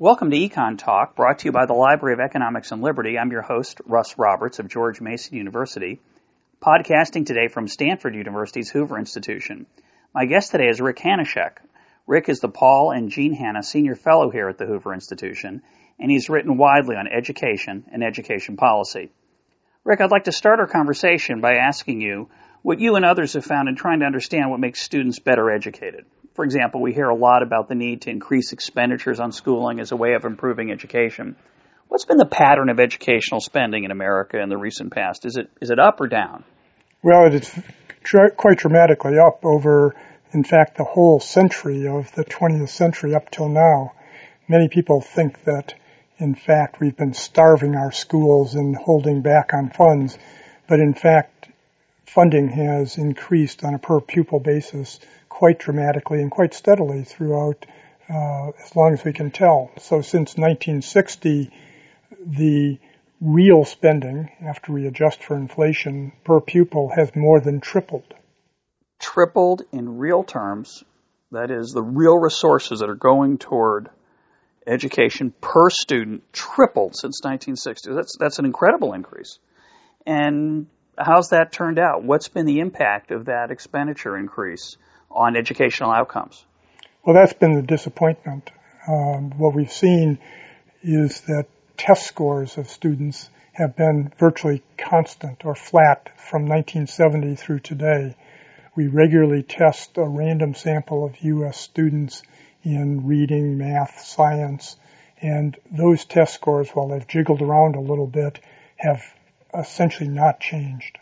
Welcome to Econ Talk, brought to you by the Library of Economics and Liberty. I'm your host, Russ Roberts of George Mason University, podcasting today from Stanford University's Hoover Institution. My guest today is Rick Hanushek. Rick is the Paul and Jean Hanna Senior Fellow here at the Hoover Institution, and he's written widely on education and education policy. Rick, I'd like to start our conversation by asking you what you and others have found in trying to understand what makes students better educated. For example, we hear a lot about the need to increase expenditures on schooling as a way of improving education. What's been the pattern of educational spending in America in the recent past? Is it is it up or down? Well, it's tra- quite dramatically up over, in fact, the whole century of the 20th century up till now. Many people think that, in fact, we've been starving our schools and holding back on funds, but in fact, funding has increased on a per pupil basis quite dramatically and quite steadily throughout uh, as long as we can tell. So since 1960, the real spending, after we adjust for inflation, per pupil has more than tripled. Tripled in real terms. That is, the real resources that are going toward education per student tripled since 1960. That's that's an incredible increase. And how's that turned out? What's been the impact of that expenditure increase on educational outcomes? Well, that's been the disappointment. Um, what we've seen is that test scores of students have been virtually constant or flat from 1970 through today. We regularly test a random sample of U.S. students in reading, math, science, and those test scores, while they've jiggled around a little bit, have essentially not changed.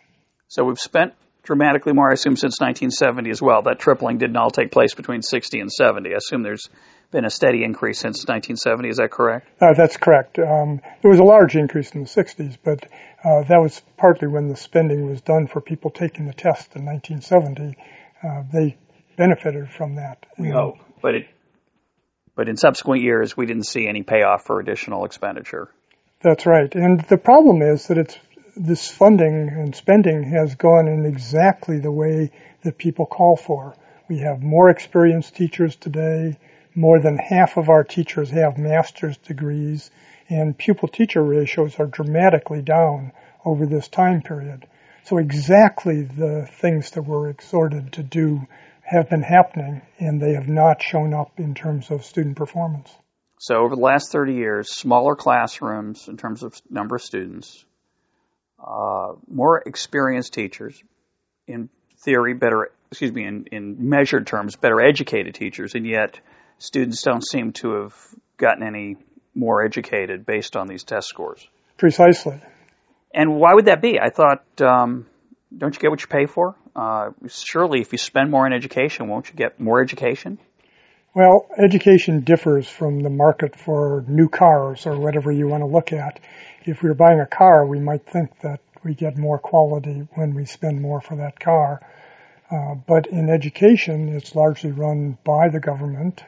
So we've spent dramatically more, I assume, since 1970 as well. That tripling didn't all take place between 60 and 70. I assume there's been a steady increase since 1970. Is that correct? Uh, that's correct. Um, there was a large increase in the 60s, but uh, that was partly when the spending was done for people taking the test in 1970. Uh, they benefited from that. We hope, but it, but in subsequent years, we didn't see any payoff for additional expenditure. That's right, and the problem is that it's this funding and spending has gone in exactly the way that people call for. We have more experienced teachers today. More than half of our teachers have master's degrees and pupil teacher ratios are dramatically down over this time period. So exactly the things that we're exhorted to do have been happening and they have not shown up in terms of student performance. So over the last 30 years, smaller classrooms in terms of number of students, uh, more experienced teachers, in theory, better, excuse me, in, in measured terms, better educated teachers, and yet students don't seem to have gotten any more educated based on these test scores. Precisely. And why would that be? I thought, um, don't you get what you pay for? Uh, surely, if you spend more on education, won't you get more education? Well, education differs from the market for new cars or whatever you want to look at if we were buying a car, we might think that we get more quality when we spend more for that car. Uh, but in education, it's largely run by the government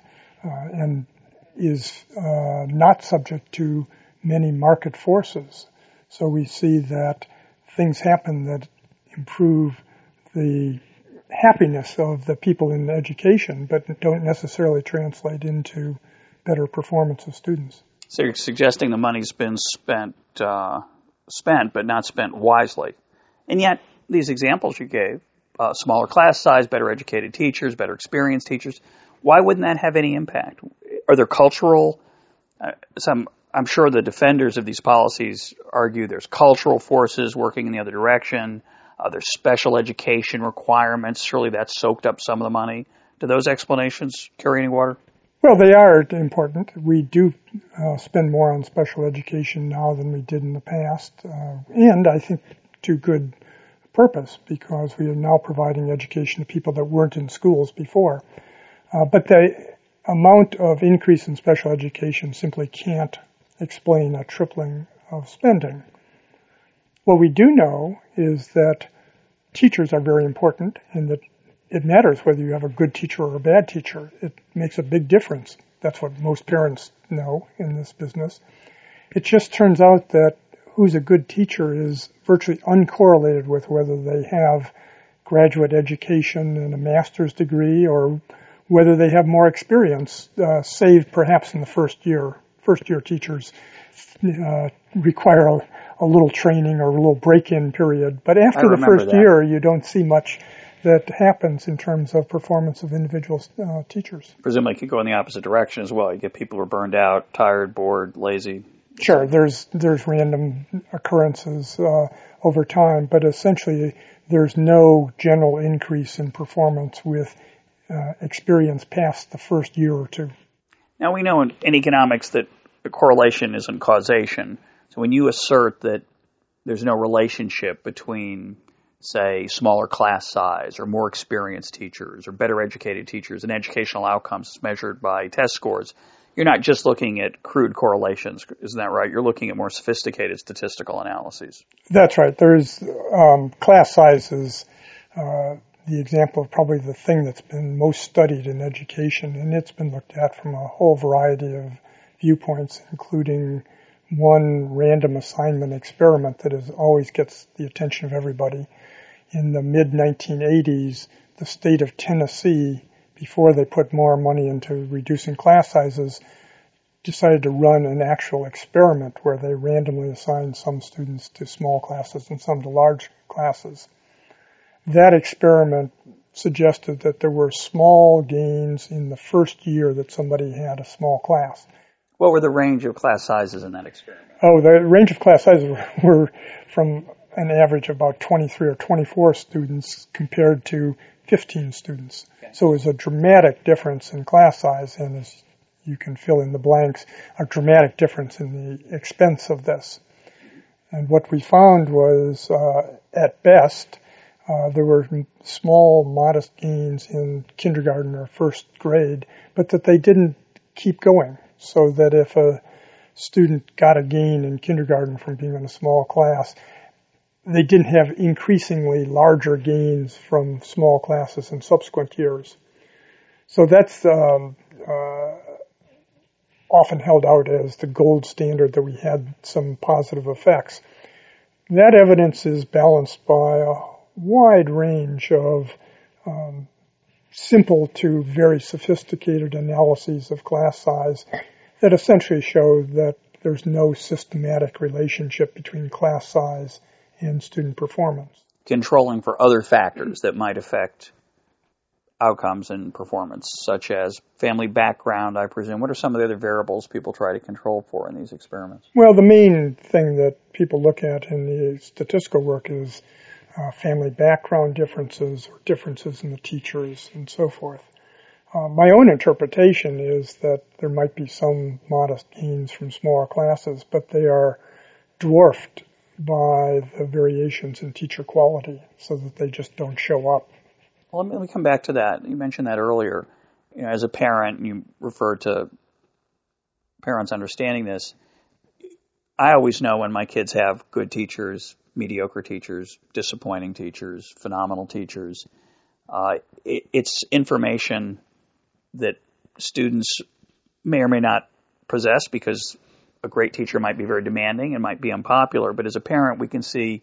uh, and is uh, not subject to many market forces. So we see that things happen that improve the happiness of the people in education, but don't necessarily translate into better performance of students. So you're suggesting the money's been spent, uh, spent, but not spent wisely. And yet, these examples you gave, uh, smaller class size, better educated teachers, better experienced teachers, why wouldn't that have any impact? Are there cultural, uh, some, I'm sure the defenders of these policies argue there's cultural forces working in the other direction. Uh, there's special education requirements. Surely that soaked up some of the money. Do those explanations carry any water? Well, they are important. We do uh, spend more on special education now than we did in the past, uh, and I think to good purpose because we are now providing education to people that weren't in schools before. Uh, but the amount of increase in special education simply can't explain a tripling of spending. What we do know is that teachers are very important and that it matters whether you have a good teacher or a bad teacher. It makes a big difference. That's what most parents know in this business. It just turns out that who's a good teacher is virtually uncorrelated with whether they have graduate education and a master's degree or whether they have more experience, uh, save perhaps in the first year first year teachers uh, require a, a, little training or a little break-in period. But after the first that. year, you don't see much that happens in terms of performance of individual uh, teachers. Presumably, it could go in the opposite direction as well. You get people who are burned out, tired, bored, lazy. Sure, there's there's random occurrences uh, over time, but essentially there's no general increase in performance with uh, experience past the first year or two. Now we know in, in economics that correlation isn't causation. So when you assert that there's no relationship between, say, smaller class size or more experienced teachers or better educated teachers and educational outcomes measured by test scores, you're not just looking at crude correlations, isn't that right? You're looking at more sophisticated statistical analyses. That's right. There's um, class sizes. Uh, the example of probably the thing that's been most studied in education, and it's been looked at from a whole variety of viewpoints, including one random assignment experiment that is always gets the attention of everybody. In the mid 1980s, the state of Tennessee before they put more money into reducing class sizes, decided to run an actual experiment where they randomly assigned some students to small classes and some to large classes. That experiment suggested that there were small gains in the first year that somebody had a small class. What were the range of class sizes in that experiment? Oh, the range of class sizes were from an average of about 23 or 24 students compared to 15 students. Okay. So it was a dramatic difference in class size, and as you can fill in the blanks, a dramatic difference in the expense of this. And what we found was, uh, at best, uh, there were small, modest gains in kindergarten or first grade, but that they didn't keep going. So that if a student got a gain in kindergarten from being in a small class, they didn't have increasingly larger gains from small classes in subsequent years. So that's um, uh, often held out as the gold standard that we had some positive effects. That evidence is balanced by a wide range of um, simple to very sophisticated analyses of class size that essentially show that there's no systematic relationship between class size and student performance. Controlling for other factors that might affect outcomes and performance, such as family background, I presume. What are some of the other variables people try to control for in these experiments? Well, the main thing that people look at in the statistical work is uh, family background differences or differences in the teachers and so forth. Uh, my own interpretation is that there might be some modest gains from smaller classes, but they are dwarfed by the variations in teacher quality so that they just don't show up. Well, let me, come back to that. You mentioned that earlier. You know, as a parent, you referred to parents understanding this. I always know when my kids have good teachers, mediocre teachers, disappointing teachers, phenomenal teachers. Uh, it, it's information that students may or may not possess because a great teacher might be very demanding and might be unpopular, but as a parent, we can see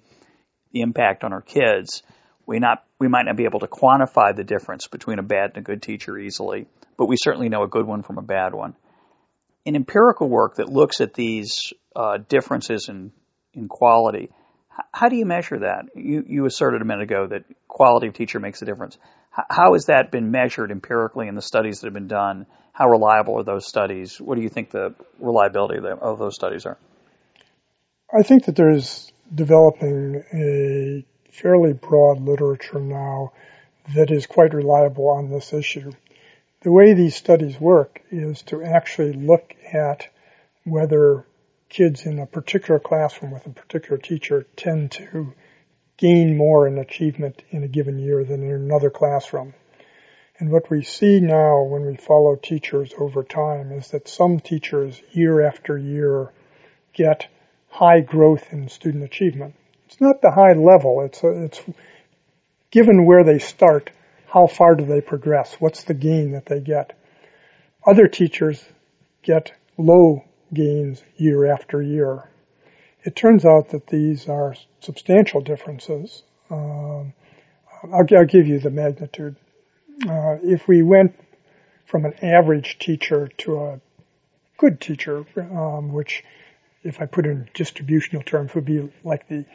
the impact on our kids. We not we might not be able to quantify the difference between a bad and a good teacher easily, but we certainly know a good one from a bad one. In empirical work that looks at these uh, differences in in quality, how do you measure that? You, you asserted a minute ago that quality of teacher makes a difference. how has that been measured empirically in the studies that have been done? How reliable are those studies? What do you think the reliability of those studies are? I think that there's developing a fairly broad literature now that is quite reliable on this issue. The way these studies work is to actually look at whether kids in a particular classroom with a particular teacher tend to gain more in achievement in a given year than in another classroom. And what we see now when we follow teachers over time is that some teachers year after year get high growth in student achievement. It's not the high level, it's, a, it's given where they start, how far do they progress? What's the gain that they get? Other teachers get low gains year after year. It turns out that these are substantial differences. Um, I'll, I'll, give you the magnitude. Uh, if we went from an average teacher to a good teacher, um, which, if I put it in distributional terms, would be like the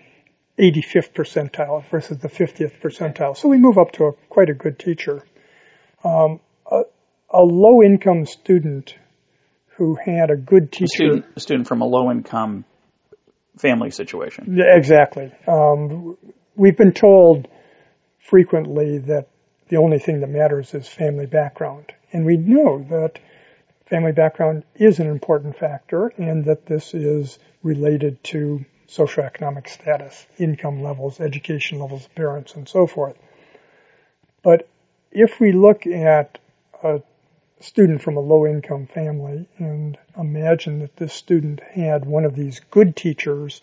85th percentile versus the 50th percentile. So we move up to a, quite a good teacher. Um, a, a low income student who had a good teacher. A student, a student from a low income family situation. Exactly. Um, we've been told frequently that the only thing that matters is family background. And we know that family background is an important factor and that this is related to socioeconomic status, income levels, education levels of parents, and so forth. But if we look at a student from a low income family and imagine that this student had one of these good teachers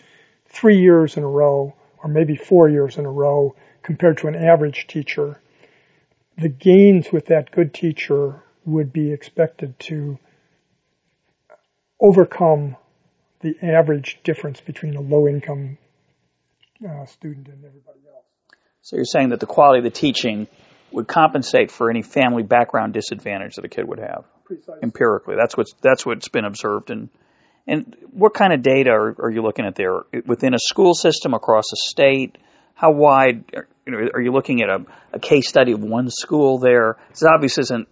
three years in a row or maybe four years in a row compared to an average teacher, the gains with that good teacher would be expected to overcome the average difference between a low income uh, student and everybody else. So you're saying that the quality of the teaching would compensate for any family background disadvantage that a kid would have Precisely. empirically. That's what's that's what's been observed. And and what kind of data are, are you looking at there within a school system across a state? How wide you know, are you looking at a, a case study of one school there? This obviously isn't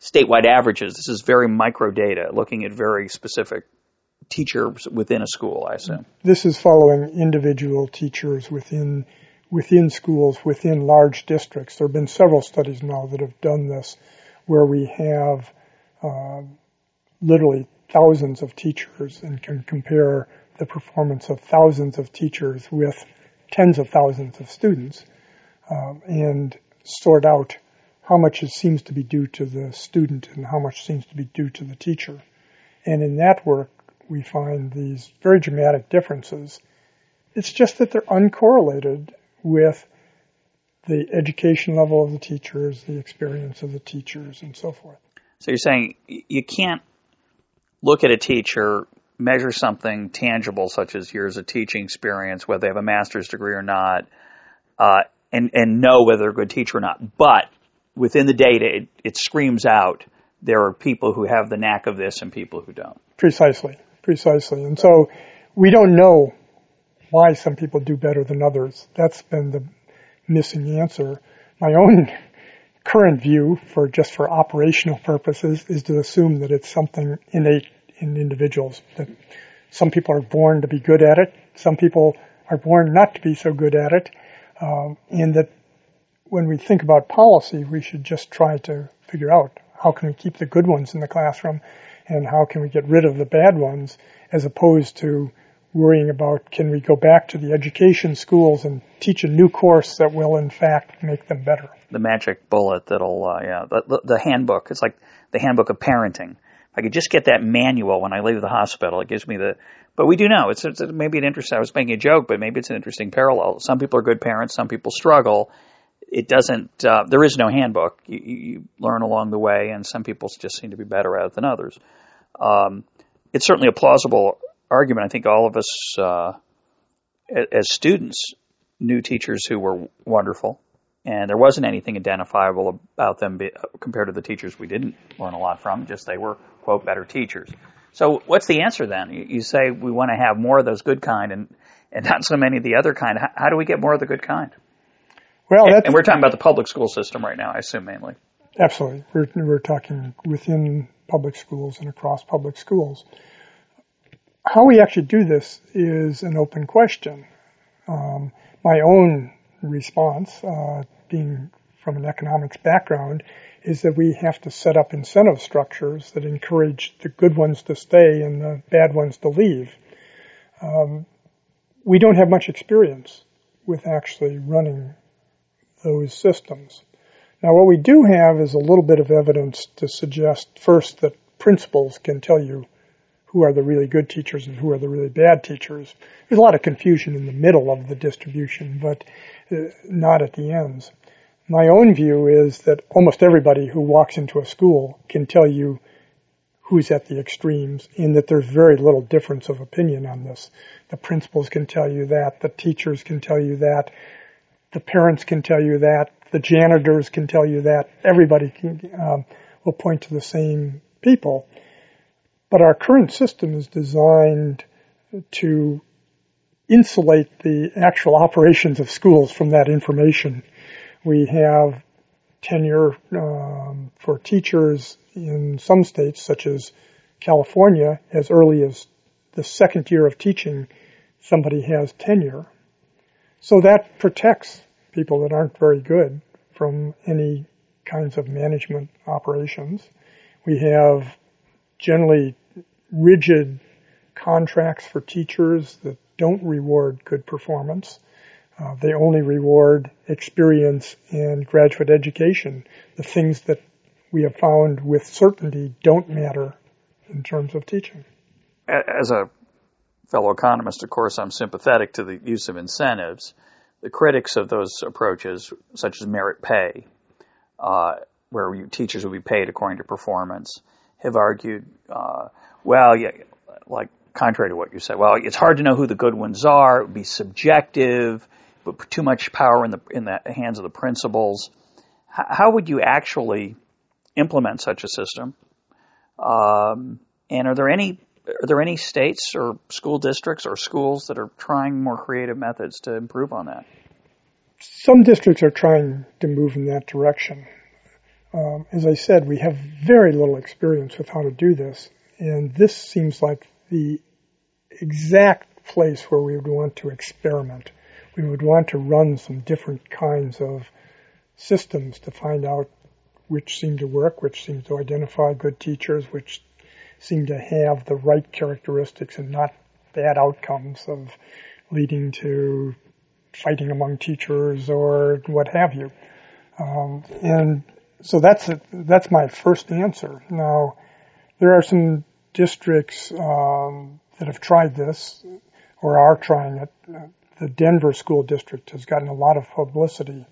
statewide averages. This is very micro data, looking at very specific teachers within a school. I assume this is following individual teachers within within schools, within large districts. There have been several studies now that have done this where we have uh, literally thousands of teachers and can compare the performance of thousands of teachers with tens of thousands of students um, and sort out how much it seems to be due to the student and how much seems to be due to the teacher. And in that work, we find these very dramatic differences. It's just that they're uncorrelated with the education level of the teachers, the experience of the teachers, and so forth. So you're saying you can't look at a teacher, measure something tangible such as years of teaching experience, whether they have a master's degree or not, uh, and and know whether they're a good teacher or not. But within the data, it, it screams out there are people who have the knack of this and people who don't. Precisely, precisely. And so we don't know why some people do better than others. That's been the missing answer. My own current view for just for operational purposes is to assume that it's something innate in individuals that some people are born to be good at it, some people are born not to be so good at it, um, and that when we think about policy, we should just try to figure out how can we keep the good ones in the classroom and how can we get rid of the bad ones as opposed to worrying about can we go back to the education schools and teach a new course that will in fact make them better. The magic bullet that'll, uh, yeah, the, the handbook. It's like the handbook of parenting. If I could just get that manual when I leave the hospital, it gives me the. But we do know it's, it's maybe an interesting. I was making a joke, but maybe it's an interesting parallel. Some people are good parents, some people struggle. It doesn't. Uh, there is no handbook. You, you learn along the way, and some people just seem to be better at it than others. Um, it's certainly a plausible argument. I think all of us, uh, as students, knew teachers who were wonderful, and there wasn't anything identifiable about them compared to the teachers we didn't learn a lot from. Just they were quote better teachers. So what's the answer then? You, you say we want to have more of those good kind, and and not so many of the other kind. How, how do we get more of the good kind? Well, and, and we're talking about the public school system right now, I assume mainly. Absolutely, we're we're talking within public schools and across public schools how we actually do this is an open question. Um, my own response, uh, being from an economics background, is that we have to set up incentive structures that encourage the good ones to stay and the bad ones to leave. Um, we don't have much experience with actually running those systems. Now, what we do have is a little bit of evidence to suggest first that principals can tell you who are the really good teachers and who are the really bad teachers. There's a lot of confusion in the middle of the distribution, but uh, not at the ends. My own view is that almost everybody who walks into a school can tell you who's at the extremes and that there's very little difference of opinion on this. The principals can tell you that, the teachers can tell you that, the parents can tell you that, the janitors can tell you that, everybody can, um, will point to the same people. But our current system is designed to insulate the actual operations of schools from that information. We have tenure um, for teachers in some states, such as California, as early as the second year of teaching, somebody has tenure. So that protects people that aren't very good from any kinds of management operations. We have generally rigid contracts for teachers that don't reward good performance. Uh, they only reward experience and graduate education, the things that we have found with certainty don't matter in terms of teaching. As a fellow economist, of course, I'm sympathetic to the use of incentives. The critics of those approaches, such as merit pay, uh, where teachers will be paid according to performance, have argued, uh, well, yeah, like contrary to what you said, well, it's hard to know who the good ones are. It would be subjective, but too much power in the in the hands of the principals. H- how would you actually implement such a system? Um, and are there any are there any states or school districts or schools that are trying more creative methods to improve on that? Some districts are trying to move in that direction. Um, as I said, we have very little experience with how to do this, and this seems like the exact place where we would want to experiment. We would want to run some different kinds of systems to find out which seem to work, which seem to identify good teachers, which seem to have the right characteristics and not bad outcomes of leading to fighting among teachers or what have you. Um, and so that's a, that's my first answer. Now, there are some districts um, that have tried this or are trying it. The Denver School District has gotten a lot of publicity.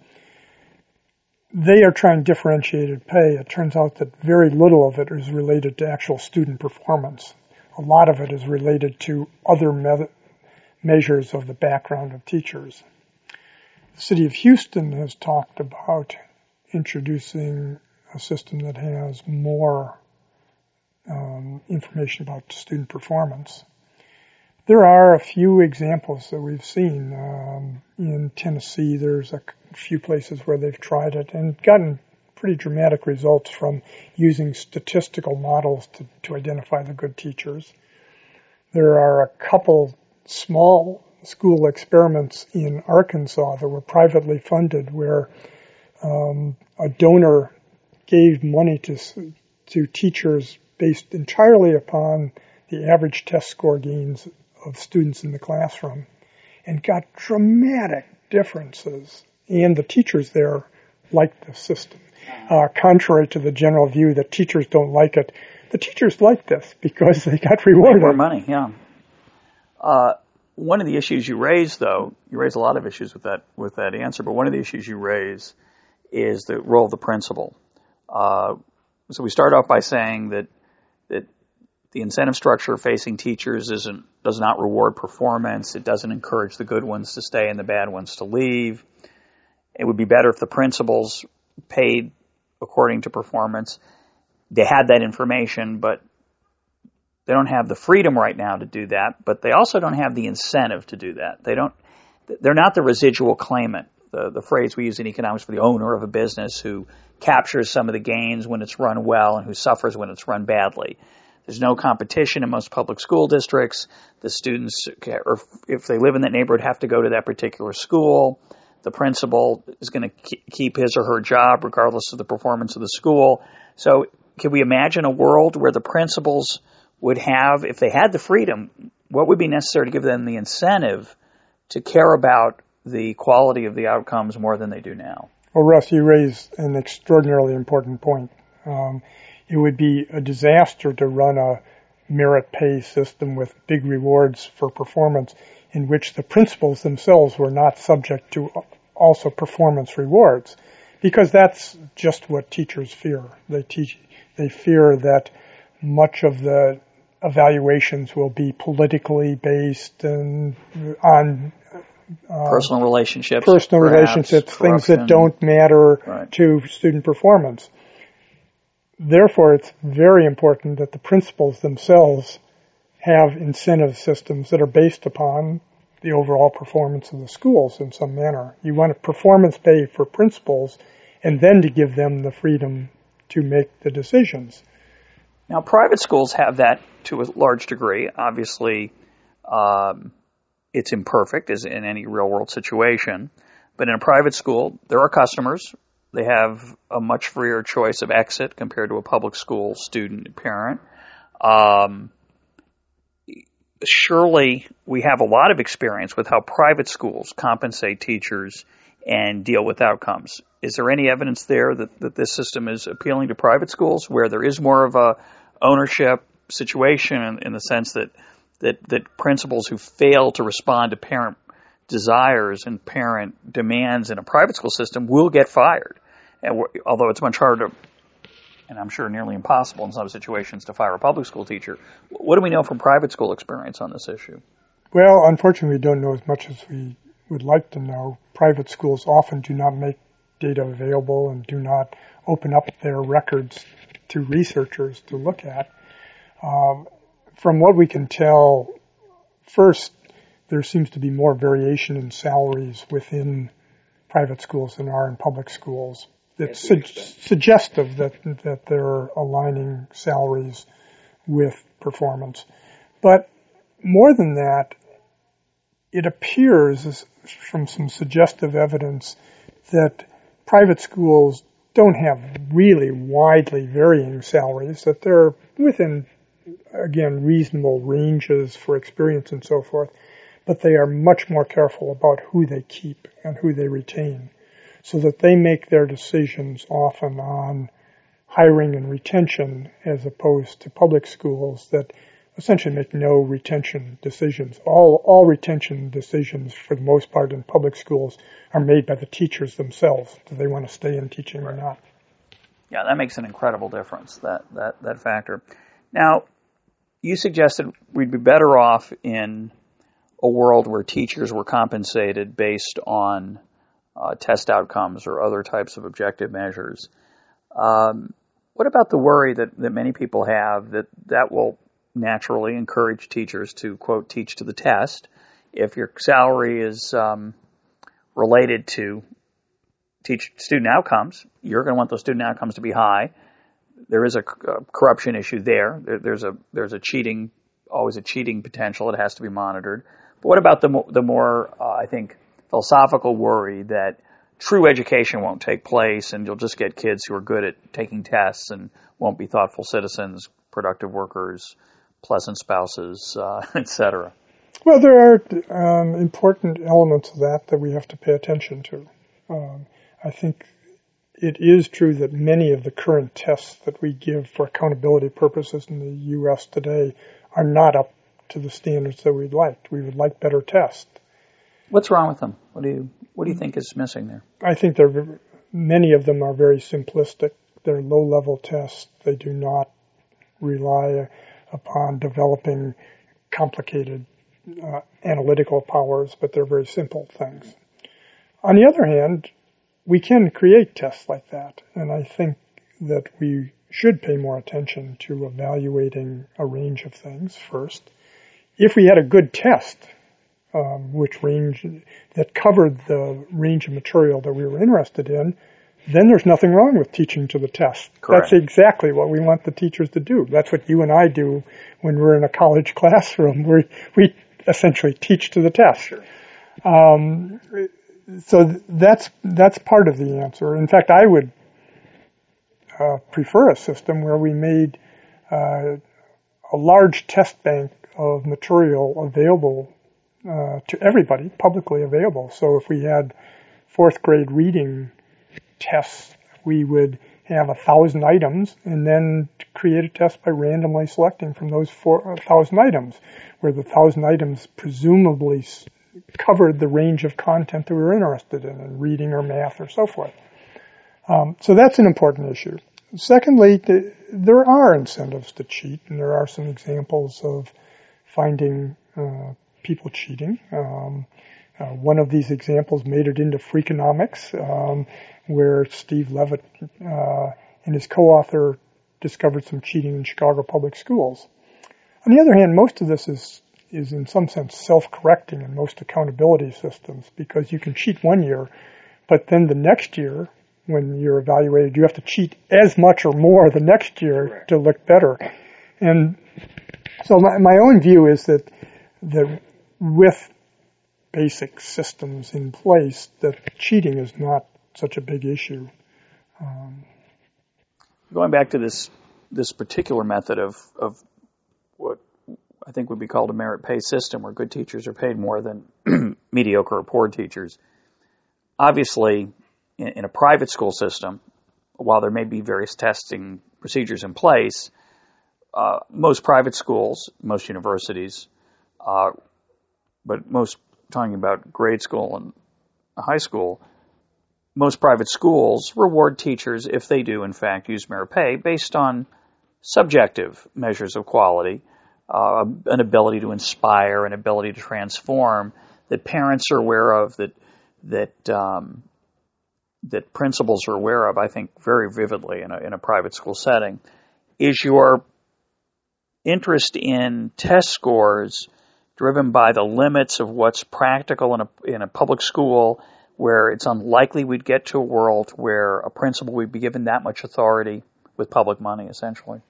They are trying differentiated pay. It turns out that very little of it is related to actual student performance. A lot of it is related to other me- measures of the background of teachers. The city of Houston has talked about introducing a system that has more um, information about student performance. There are a few examples that we've seen um, in Tennessee. There's a few places where they've tried it and gotten pretty dramatic results from using statistical models to, to identify the good teachers. There are a couple small school experiments in Arkansas that were privately funded where um, a donor gave money to to teachers based entirely upon the average test score gains of students in the classroom and got dramatic differences. And the teachers there liked the system. Uh, contrary to the general view that teachers don't like it, the teachers liked this because they got rewarded. More money, yeah. Uh, one of the issues you raise, though, you raise a lot of issues with that with that answer, but one of the issues you raise is the role of the principal. Uh, so we start off by saying that that the incentive structure facing teachers isn't does not reward performance. It doesn't encourage the good ones to stay and the bad ones to leave. It would be better if the principals paid according to performance. They had that information, but they don't have the freedom right now to do that, but they also don't have the incentive to do that. They don't, they're not the residual claimant, the, the phrase we use in economics for the owner of a business who captures some of the gains when it's run well and who suffers when it's run badly. There's no competition in most public school districts. The students, or if they live in that neighborhood, have to go to that particular school. The principal is going to keep his or her job regardless of the performance of the school. So, can we imagine a world where the principals would have, if they had the freedom, what would be necessary to give them the incentive to care about the quality of the outcomes more than they do now? Well, Russ, you raise an extraordinarily important point. Um, it would be a disaster to run a merit pay system with big rewards for performance in which the principals themselves were not subject to also performance rewards because that's just what teachers fear. They teach, they fear that much of the evaluations will be politically based and on uh, personal relationships, personal perhaps, relationships, things that don't matter right. to student performance. therefore, it's very important that the principals themselves have incentive systems that are based upon the overall performance of the schools in some manner. You want a performance pay for principals and then to give them the freedom to make the decisions. Now, private schools have that to a large degree. Obviously, um, it's imperfect as in any real world situation. But in a private school, there are customers. They have a much freer choice of exit compared to a public school student parent. Um, surely we have a lot of experience with how private schools compensate teachers and deal with outcomes. Is there any evidence there that, that this system is appealing to private schools where there is more of a ownership situation in, in the sense that, that that principals who fail to respond to parent desires and parent demands in a private school system will get fired. And although it's much harder and I'm sure nearly impossible in some situations to fire a public school teacher. What do we know from private school experience on this issue? Well, unfortunately, we don't know as much as we would like to know. Private schools often do not make data available and do not open up their records to researchers to look at. Um, from what we can tell, first, there seems to be more variation in salaries within private schools than are in public schools it's su- suggestive that that they're aligning salaries with performance. But more than that, it appears from some suggestive evidence that private schools don't have really widely varying salaries, that they're within, again, reasonable ranges for experience and so forth, but they are much more careful about who they keep and who they retain so that they make their decisions often on hiring and retention as opposed to public schools that essentially make no retention decisions. All, all retention decisions for the most part in public schools are made by the teachers themselves. Do they want to stay in teaching or not? Yeah, that makes an incredible difference, that, that, that factor. Now, you suggested we'd be better off in a world where teachers were compensated based on uh, test outcomes or other types of objective measures. Um, what about the worry that, that many people have that that will naturally encourage teachers to quote teach to the test if your salary is um, related to teach student outcomes you're going to want those student outcomes to be high there is a, a corruption issue there. there. there's a there's a cheating always a cheating potential it has to be monitored but what about the mo- the more uh, I think philosophical worry that true education won't take place and you'll just get kids who are good at taking tests and won't be thoughtful citizens, productive workers, pleasant spouses, uh, etc. Well, there are um, important elements of that that we have to pay attention to. Um, I think it is true that many of the current tests that we give for accountability purposes in the U.S. today are not up to the standards that we'd like. We would like better tests. What's wrong with them? What do you What do you think is missing there? I think there many of them are very simplistic. They're low level tests. They do not rely upon developing complicated uh, analytical powers, but they're very simple things. On the other hand, we can create tests like that, and I think that we should pay more attention to evaluating a range of things first. If we had a good test um, which range that covered the range of material that we were interested in, then there's nothing wrong with teaching to the test. Correct. That's exactly what we want the teachers to do. That's what you and I do when we're in a college classroom. We we essentially teach to the test. Sure. Um, so that's that's part of the answer. In fact, I would uh, prefer a system where we made uh, a large test bank of material available uh, to everybody, publicly available. So if we had fourth grade reading tests, we would have a thousand items and then create a test by randomly selecting from those four thousand items, where the thousand items presumably covered the range of content that we were interested in, in reading or math or so forth. Um, so that's an important issue. Secondly, the, there are incentives to cheat, and there are some examples of finding uh, people cheating. Um, uh, one of these examples made it into Freakonomics, um, where Steve Levitt uh, and his co-author discovered some cheating in Chicago public schools. On the other hand, most of this is is in some sense self-correcting in most accountability systems because you can cheat one year, but then the next year when you're evaluated, you have to cheat as much or more the next year Correct. to look better. And so my, my own view is that that with basic systems in place, that cheating is not such a big issue. Um, Going back to this this particular method of of I think would be called a merit pay system, where good teachers are paid more than mediocre or poor teachers. Obviously, in, in, a private school system, while there may be various testing procedures in place, uh, most private schools, most universities, uh, but most talking about grade school and high school, most private schools reward teachers if they do, in fact, use merit pay based on subjective measures of quality, uh, an ability to inspire, an ability to transform that parents are aware of, that that um, that principals are aware of. I think very vividly in a, in a private school setting is your interest in test scores driven by the limits of what's practical in a in a public school where it's unlikely we'd get to a world where a principal would be given that much authority with public money, essentially.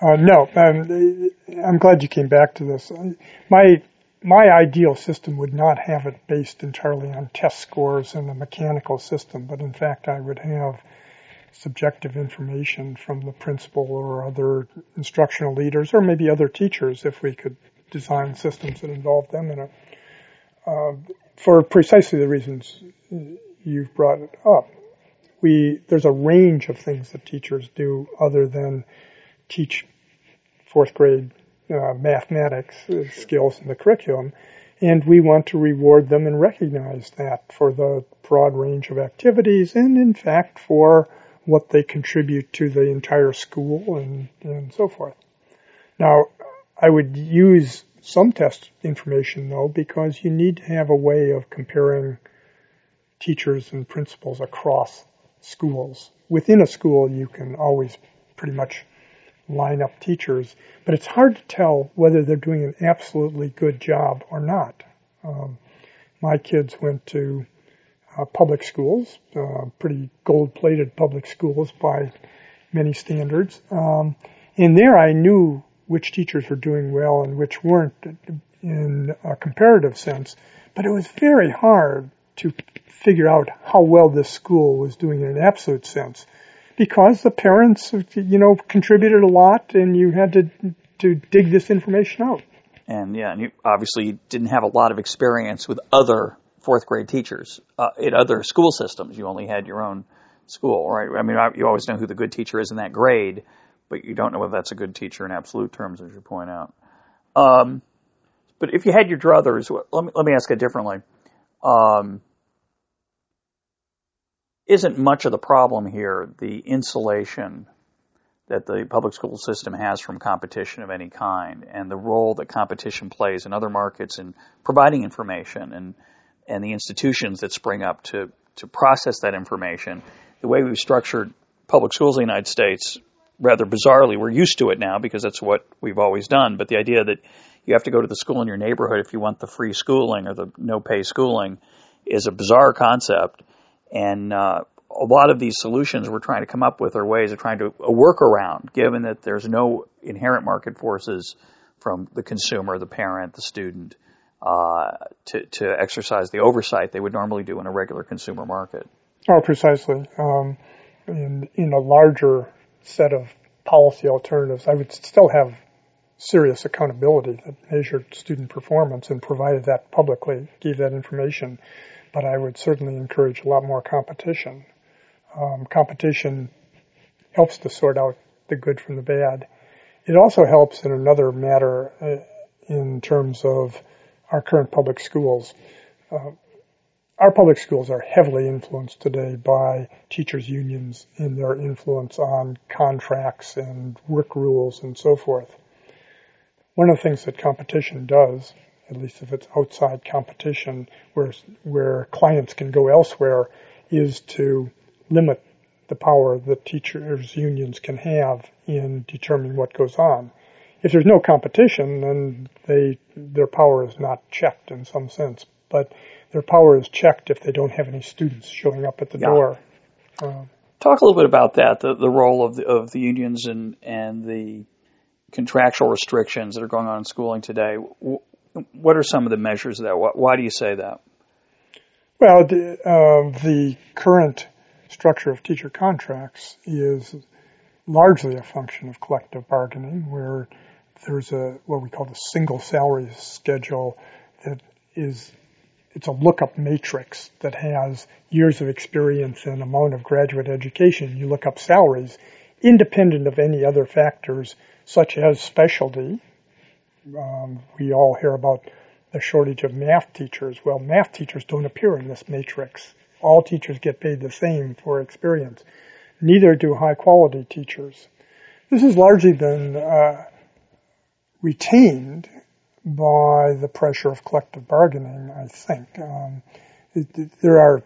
Uh, no, um, I'm glad you came back to this. My my ideal system would not have it based entirely on test scores and a mechanical system, but in fact, I would have subjective information from the principal or other instructional leaders, or maybe other teachers, if we could design systems that involve them in it. Uh, for precisely the reasons you've brought it up. We, there's a range of things that teachers do other than teach fourth grade uh, mathematics skills in the curriculum, and we want to reward them and recognize that for the broad range of activities and in fact for what they contribute to the entire school and, and so forth. Now, I would use some test information though, because you need to have a way of comparing teachers and principals across schools. Within a school, you can always pretty much line up teachers, but it's hard to tell whether they're doing an absolutely good job or not. Um, my kids went to uh, public schools, uh, pretty gold-plated public schools by many standards, um, and there I knew which teachers were doing well and which weren't in a comparative sense. But it was very hard to figure out how well this school was doing in an absolute sense because the parents, you know, contributed a lot and you had to, to dig this information out. And yeah, and you obviously didn't have a lot of experience with other fourth grade teachers uh, in other school systems. You only had your own school, right? I mean, you always know who the good teacher is in that grade, but you don't know whether that's a good teacher in absolute terms, as you point out. Um, but if you had your druthers, let me, let me ask it differently. Um, isn't much of the problem here the insulation that the public school system has from competition of any kind and the role that competition plays in other markets in providing information and, and the institutions that spring up to, to process that information. The way we've structured public schools in the United States rather bizarrely, we're used to it now because that's what we've always done. But the idea that you have to go to the school in your neighborhood if you want the free schooling or the no pay schooling is a bizarre concept. And uh, a lot of these solutions we're trying to come up with are ways of trying to a workaround, given that there's no inherent market forces from the consumer, the parent, the student, uh, to, to exercise the oversight they would normally do in a regular consumer market. Oh, precisely. Um, in in a larger set of policy alternatives, I would still have serious accountability that measured student performance and provided that publicly, gave that information. But I would certainly encourage a lot more competition. Um, competition helps to sort out the good from the bad. It also helps in another matter uh, in terms of our current public schools. Uh, our public schools are heavily influenced today by teachers unions in their influence on contracts and work rules and so forth. One of the things that competition does, at least if it's outside competition where, where clients can go elsewhere, is to limit the power that teachers unions can have in determining what goes on. If there's no competition, then they their power is not checked in some sense. But their power is checked if they don't have any students showing up at the yeah. door. Um, Talk a little bit about that, the, the role of the, of the unions and, and the contractual restrictions that are going on in schooling today. What are some of the measures of that? Why do you say that? Well, the, uh, the current structure of teacher contracts is largely a function of collective bargaining, where there's a what we call the single salary schedule that is it's a lookup matrix that has years of experience and amount of graduate education. You look up salaries independent of any other factors such as specialty. Um, we all hear about the shortage of math teachers. Well, math teachers don't appear in this matrix. All teachers get paid the same for experience. Neither do high quality teachers. This has largely been uh, retained by the pressure of collective bargaining, I think. Um, it, it, there are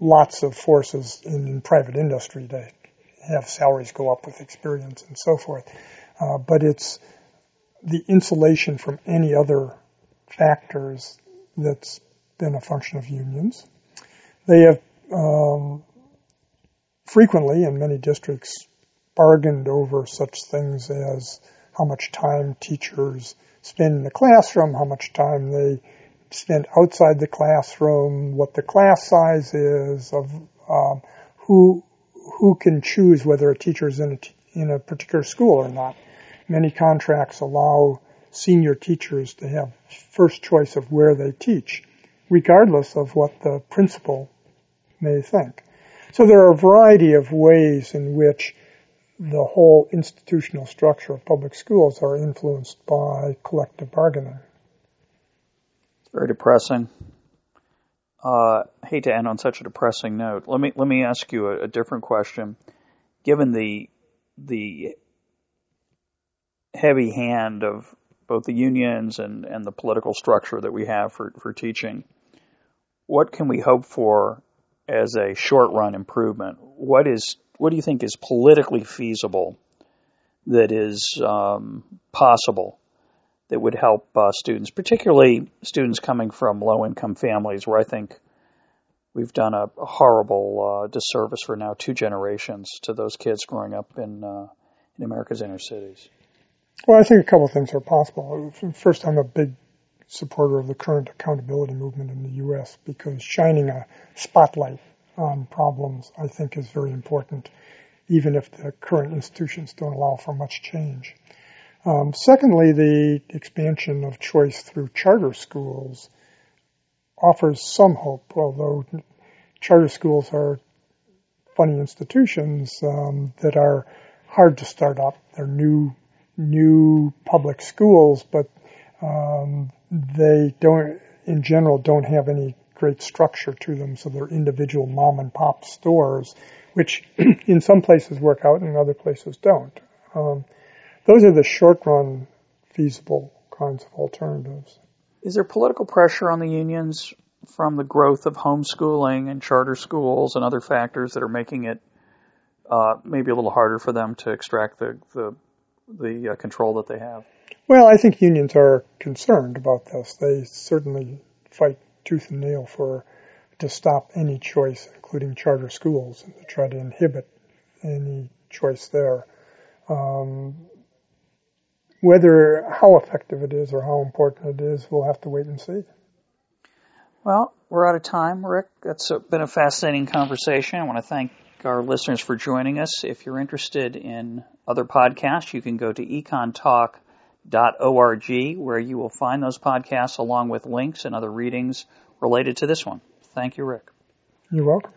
lots of forces in, in, private industry to have salaries go up with experience and so forth. Uh, but it's the insulation from any other factors that's been a function of unions. They have um, frequently in many districts bargained over such things as how much time teachers spend in the classroom, how much time they spend outside the classroom, what the class size is, of um, who who can choose whether a teacher is in a, t- in a particular school or not. Many contracts allow senior teachers to have first choice of where they teach, regardless of what the principal may think. So there are a variety of ways in which the whole institutional structure of public schools are influenced by collective bargaining. Very depressing. Uh, hate to end on such a depressing note. Let me let me ask you a, a different question. Given the the heavy hand of both the unions and, and the political structure that we have for, for teaching, what can we hope for as a short run improvement? What is what do you think is politically feasible that is um, possible that would help uh, students, particularly students coming from low income families, where I think we've done a, horrible uh, disservice for now two generations to those kids growing up in uh, in America's inner cities. Well, I think a couple of things are possible. First, I'm a big supporter of the current accountability movement in the U.S. because shining a spotlight on problems, I think, is very important, even if the current institutions don't allow for much change. Um, secondly, the expansion of choice through charter schools offers some hope, although charter schools are funny institutions um, that are hard to start up. They're new, new public schools, but um, they don't, in general, don't have any great structure to them, so they're individual mom and pop stores, which in some places work out and in other places don't. Um, those are the short run feasible kinds of alternatives. Is there political pressure on the unions from the growth of homeschooling and charter schools and other factors that are making it uh, maybe a little harder for them to extract the the, the uh, control that they have? Well, I think unions are concerned about this. They certainly fight tooth and nail for to stop any choice, including charter schools, and to try to inhibit any choice there. Um, whether how effective it is or how important it is, we'll have to wait and see. Well, we're out of time, Rick. That's been a fascinating conversation. I want to our listeners for joining us. If you're interested in other podcasts, you can go to econtalk.org where you will find those podcasts along with links and other readings related to this one. Thank you, Rick. You're welcome.